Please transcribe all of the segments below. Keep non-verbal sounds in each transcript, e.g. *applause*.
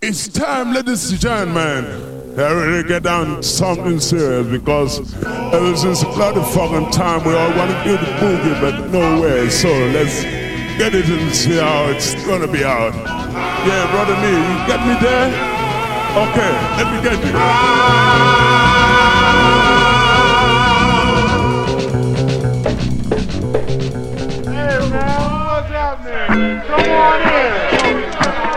It's time, ladies and gentlemen. I really get down to something serious because ever since bloody fucking time we all want to do the boogie, but no way. So let's get it and see how it's gonna be out. Yeah, brother me, you get me there? Okay, let me get you. Hey man, what's happening? Come on in.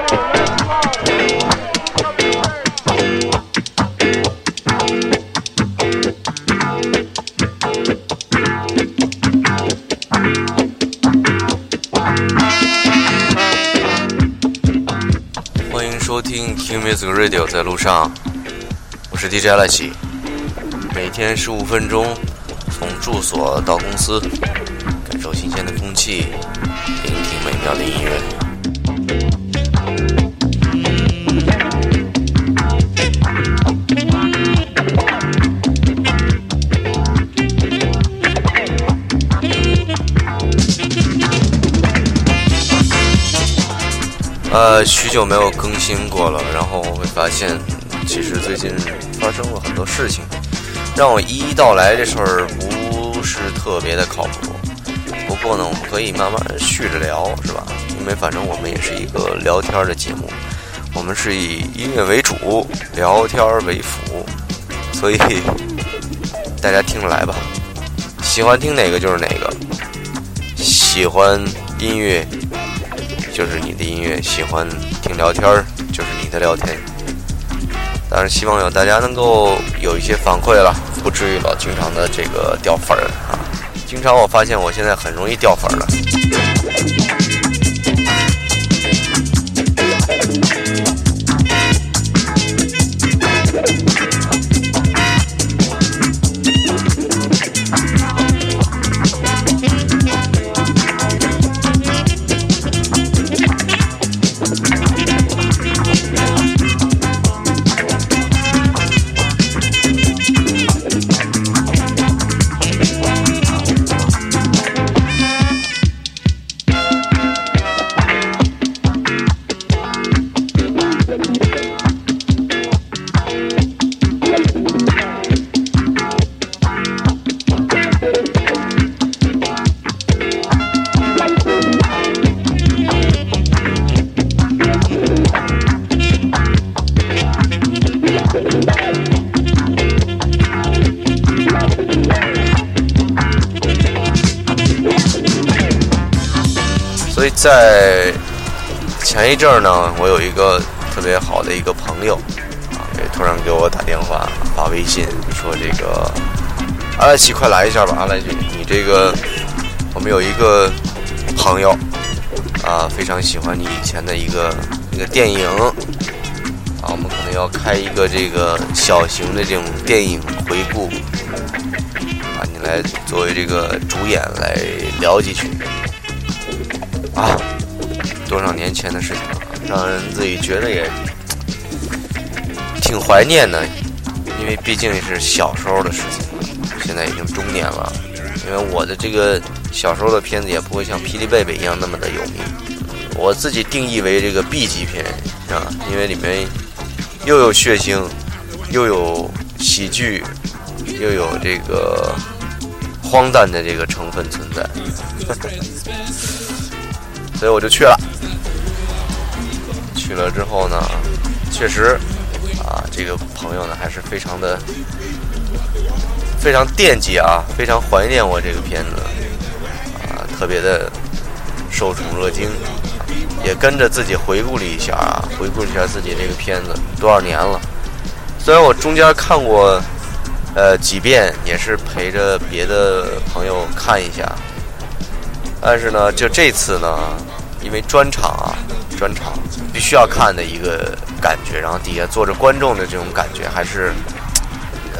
听 Music Radio，在路上，我是 DJ 赖奇，每天十五分钟，从住所到公司，感受新鲜的空气，聆听美妙的音乐。呃，许久没有更新过了，然后我会发现，其实最近发生了很多事情，让我一一道来。这事儿不是特别的靠谱，不过呢，我们可以慢慢续着聊，是吧？因为反正我们也是一个聊天的节目，我们是以音乐为主，聊天为辅，所以大家听着来吧，喜欢听哪个就是哪个，喜欢音乐。就是你的音乐，喜欢听聊天儿，就是你的聊天。当然，希望有大家能够有一些反馈了，不至于老经常的这个掉粉儿啊。经常我发现我现在很容易掉粉儿的。在前一阵儿呢，我有一个特别好的一个朋友啊，也突然给我打电话发微信说：“这个阿赖奇，快来一下吧！阿来奇，你这个我们有一个朋友啊，非常喜欢你以前的一个一个电影啊，我们可能要开一个这个小型的这种电影回顾啊，你来作为这个主演来聊几句。”啊，多少年前的事情了，让人自己觉得也挺怀念的，因为毕竟是小时候的事情，现在已经中年了。因为我的这个小时候的片子也不会像《霹雳贝贝》一样那么的有名，我自己定义为这个 B 级片啊，因为里面又有血腥，又有喜剧，又有这个荒诞的这个成分存在。*laughs* 所以我就去了，去了之后呢，确实，啊，这个朋友呢还是非常的非常惦记啊，非常怀念我这个片子，啊，特别的受宠若惊，也跟着自己回顾了一下啊，回顾了一下自己这个片子多少年了。虽然我中间看过呃几遍，也是陪着别的朋友看一下。但是呢，就这次呢，因为专场啊，专场必须要看的一个感觉，然后底下坐着观众的这种感觉，还是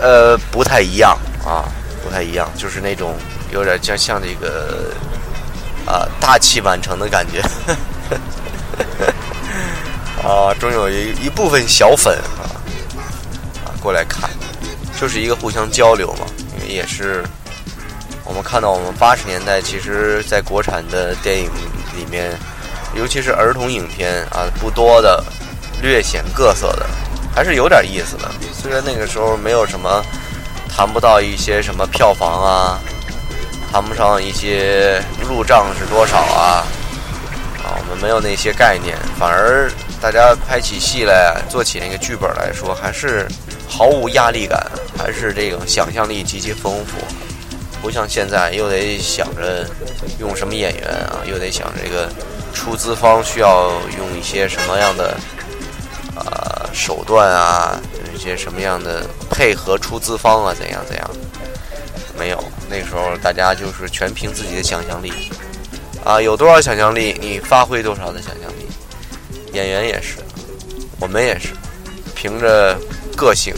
呃不太一样啊，不太一样，就是那种有点像像这个啊大器晚成的感觉。*laughs* 啊，终有一一部分小粉啊啊过来看，就是一个互相交流嘛，因为也是。我们看到，我们八十年代，其实，在国产的电影里面，尤其是儿童影片啊，不多的，略显各色的，还是有点意思的。虽然那个时候没有什么，谈不到一些什么票房啊，谈不上一些入账是多少啊，啊，我们没有那些概念，反而大家拍起戏来，做起那个剧本来说，还是毫无压力感，还是这种想象力极其丰富。不像现在又得想着用什么演员啊，又得想这个出资方需要用一些什么样的呃手段啊，一些什么样的配合出资方啊，怎样怎样？没有，那时候大家就是全凭自己的想象力啊，有多少想象力，你发挥多少的想象力。演员也是，我们也是，凭着个性，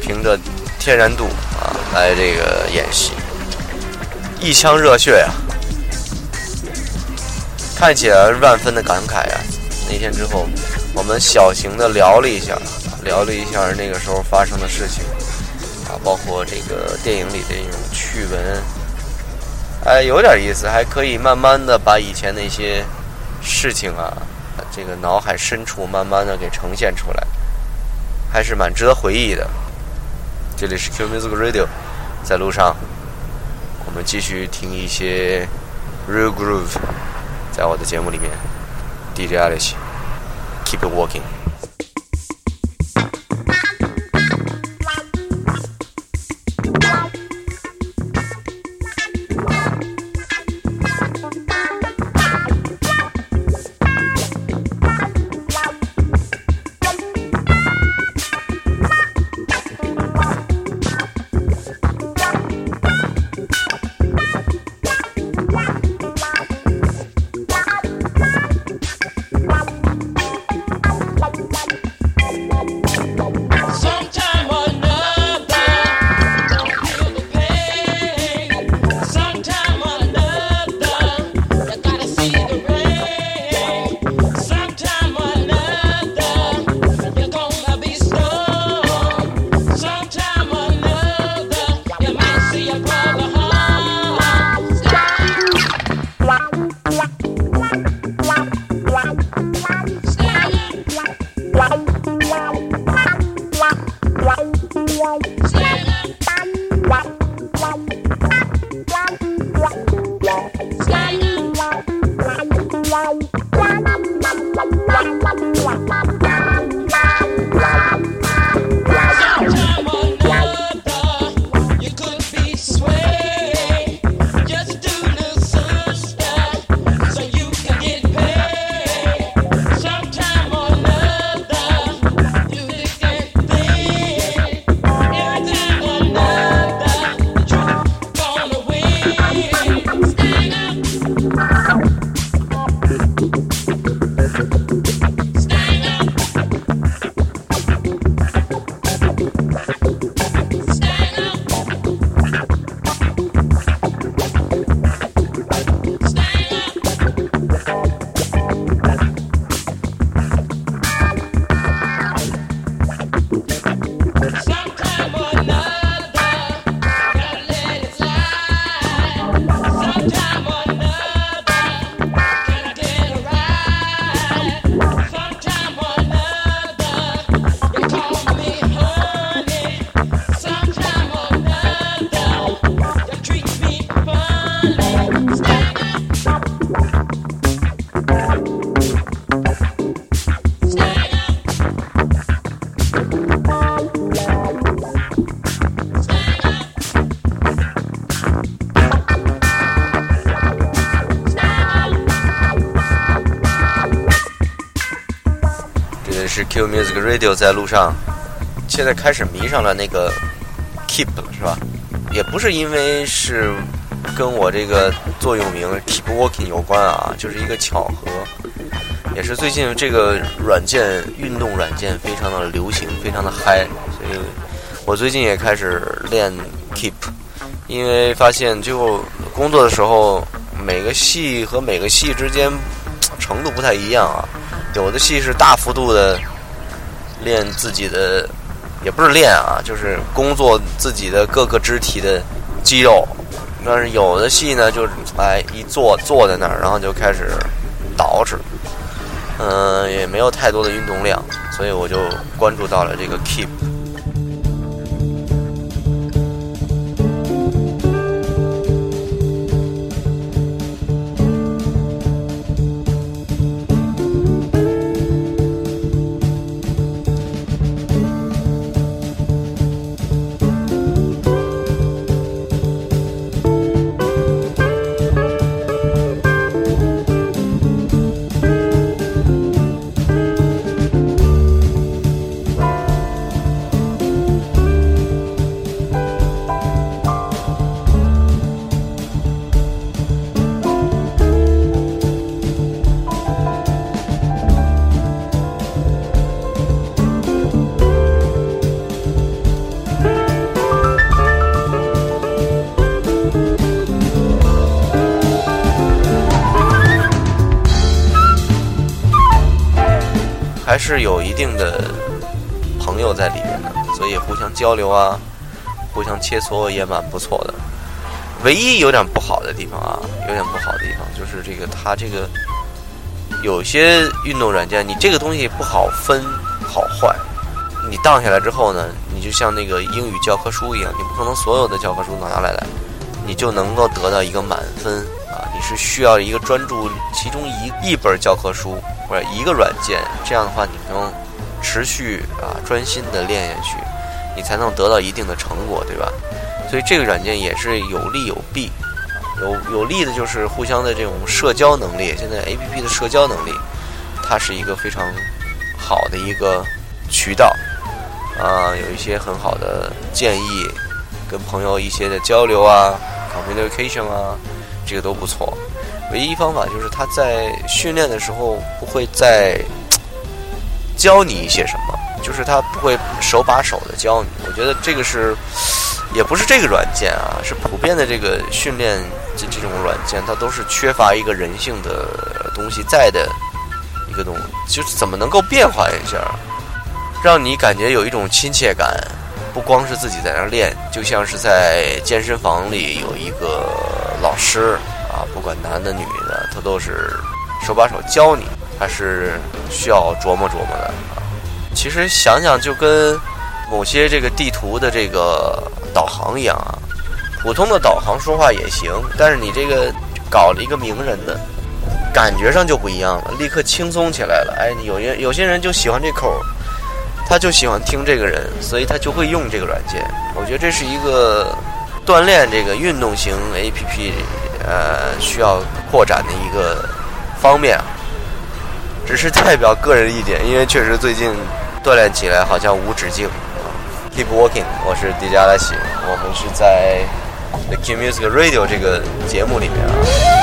凭着天然度啊，来这个演戏。一腔热血呀，看起来万分的感慨呀。那天之后，我们小型的聊了一下，聊了一下那个时候发生的事情，啊，包括这个电影里的那种趣闻，哎，有点意思，还可以慢慢的把以前那些事情啊，这个脑海深处慢慢的给呈现出来，还是蛮值得回忆的。这里是 Q Music Radio，在路上。我们继续听一些 real groove，在我的节目里面，DJ Alice，keep it walking。 Q Music Radio 在路上，现在开始迷上了那个 Keep 了，是吧？也不是因为是跟我这个座右铭 Keep Walking 有关啊，就是一个巧合。也是最近这个软件运动软件非常的流行，非常的嗨，所以我最近也开始练 Keep，因为发现就工作的时候每个戏和每个戏之间程度不太一样啊。有的戏是大幅度的练自己的，也不是练啊，就是工作自己的各个肢体的肌肉。但是有的戏呢，就是哎一坐坐在那儿，然后就开始捯饬，嗯，也没有太多的运动量，所以我就关注到了这个 Keep。还是有一定的朋友在里面的，所以互相交流啊，互相切磋也蛮不错的。唯一有点不好的地方啊，有点不好的地方就是这个它这个有些运动软件，你这个东西不好分好坏。你荡下来之后呢，你就像那个英语教科书一样，你不可能所有的教科书拿来来，你就能够得到一个满分。是需要一个专注其中一一本教科书。或者一个软件，这样的话你能持续啊专心的练下去，你才能得到一定的成果，对吧？所以这个软件也是有利有弊，有有利的就是互相的这种社交能力，现在 A P P 的社交能力，它是一个非常好的一个渠道，啊，有一些很好的建议，跟朋友一些的交流啊，communication 啊，这个都不错。唯一方法就是他在训练的时候不会再 *tsk* 教你一些什么，就是他不会手把手的教你。我觉得这个是，也不是这个软件啊，是普遍的这个训练这这种软件，它都是缺乏一个人性的东西在的一个东西，就是怎么能够变化一下，让你感觉有一种亲切感，不光是自己在那练，就像是在健身房里有一个老师。啊，不管男的女的，他都是手把手教你，还是需要琢磨琢磨的啊。其实想想就跟某些这个地图的这个导航一样啊，普通的导航说话也行，但是你这个搞了一个名人的，感觉上就不一样了，立刻轻松起来了。哎，有些有些人就喜欢这口，他就喜欢听这个人，所以他就会用这个软件。我觉得这是一个锻炼这个运动型 APP。呃，需要扩展的一个方面啊，只是代表个人意见，因为确实最近锻炼起来好像无止境啊。Keep walking，我是 DJ 阿拉西，我们是在 The Key Music Radio 这个节目里面啊。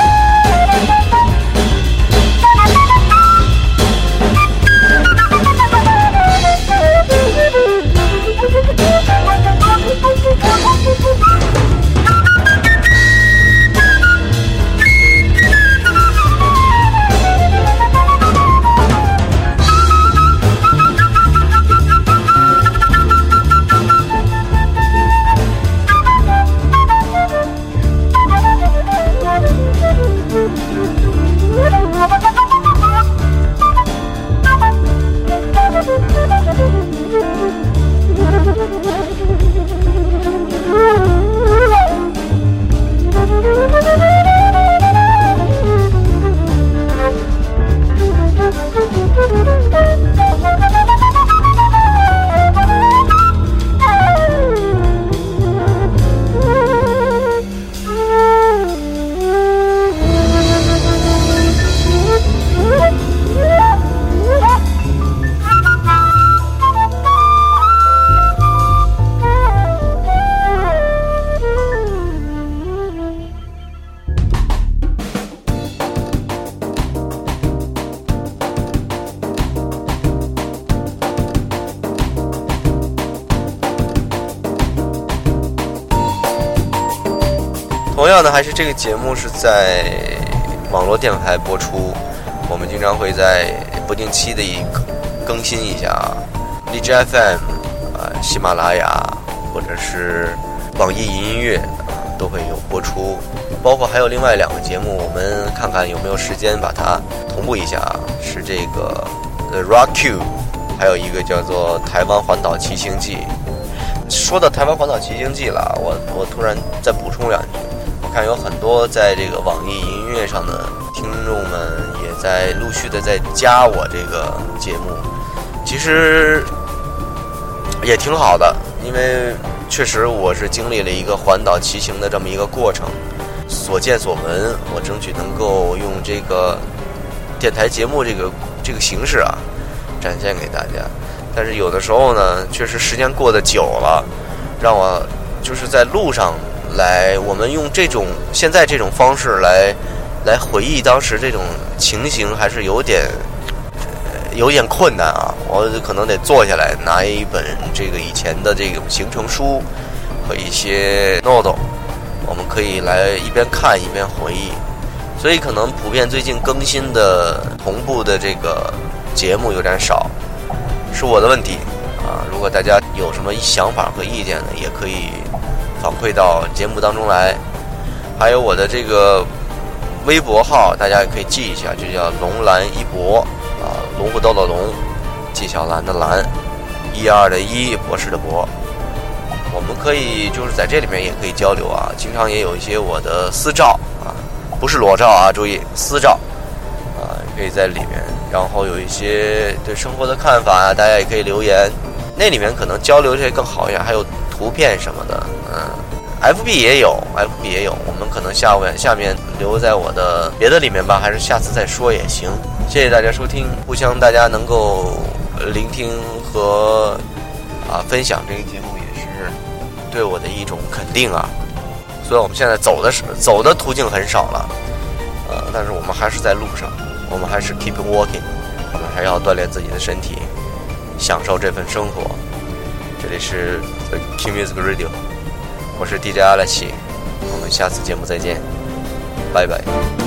同样的，还是这个节目是在网络电台播出，我们经常会在不定期的一更新一下啊荔枝 FM 啊、喜马拉雅或者是网易云音乐都会有播出，包括还有另外两个节目，我们看看有没有时间把它同步一下啊。是这个 The Rock Q，还有一个叫做《台湾环岛骑行记》。说到《台湾环岛骑行记》了，我我突然再补充两句，看有很多在这个网易音乐上的听众们也在陆续的在加我这个节目，其实也挺好的，因为。确实，我是经历了一个环岛骑行的这么一个过程，所见所闻，我争取能够用这个电台节目这个这个形式啊，展现给大家。但是有的时候呢，确实时间过得久了，让我就是在路上来，我们用这种现在这种方式来来回忆当时这种情形，还是有点。有点困难啊，我可能得坐下来拿一本这个以前的这种行程书和一些 note，我们可以来一边看一边回忆。所以可能普遍最近更新的同步的这个节目有点少，是我的问题啊。如果大家有什么想法和意见呢，也可以反馈到节目当中来。还有我的这个微博号，大家也可以记一下，就叫龙兰一博。啊，龙虎斗的龙，纪晓岚的岚，一二的一，博士的博，我们可以就是在这里面也可以交流啊。经常也有一些我的私照啊，不是裸照啊，注意私照啊，可以在里面。然后有一些对生活的看法啊，大家也可以留言，那里面可能交流这些更好一点。还有图片什么的，嗯，FB 也有，FB 也有。我们可能下面下面留在我的别的里面吧，还是下次再说也行。谢谢大家收听，互相大家能够聆听和啊分享这个节目，也是对我的一种肯定啊。虽然我们现在走的是走的途径很少了，呃，但是我们还是在路上，我们还是 keep walking，我们还要锻炼自己的身体，享受这份生活。这里是 Q Music Radio，我是 DJ 阿拉奇，我们下次节目再见，拜拜。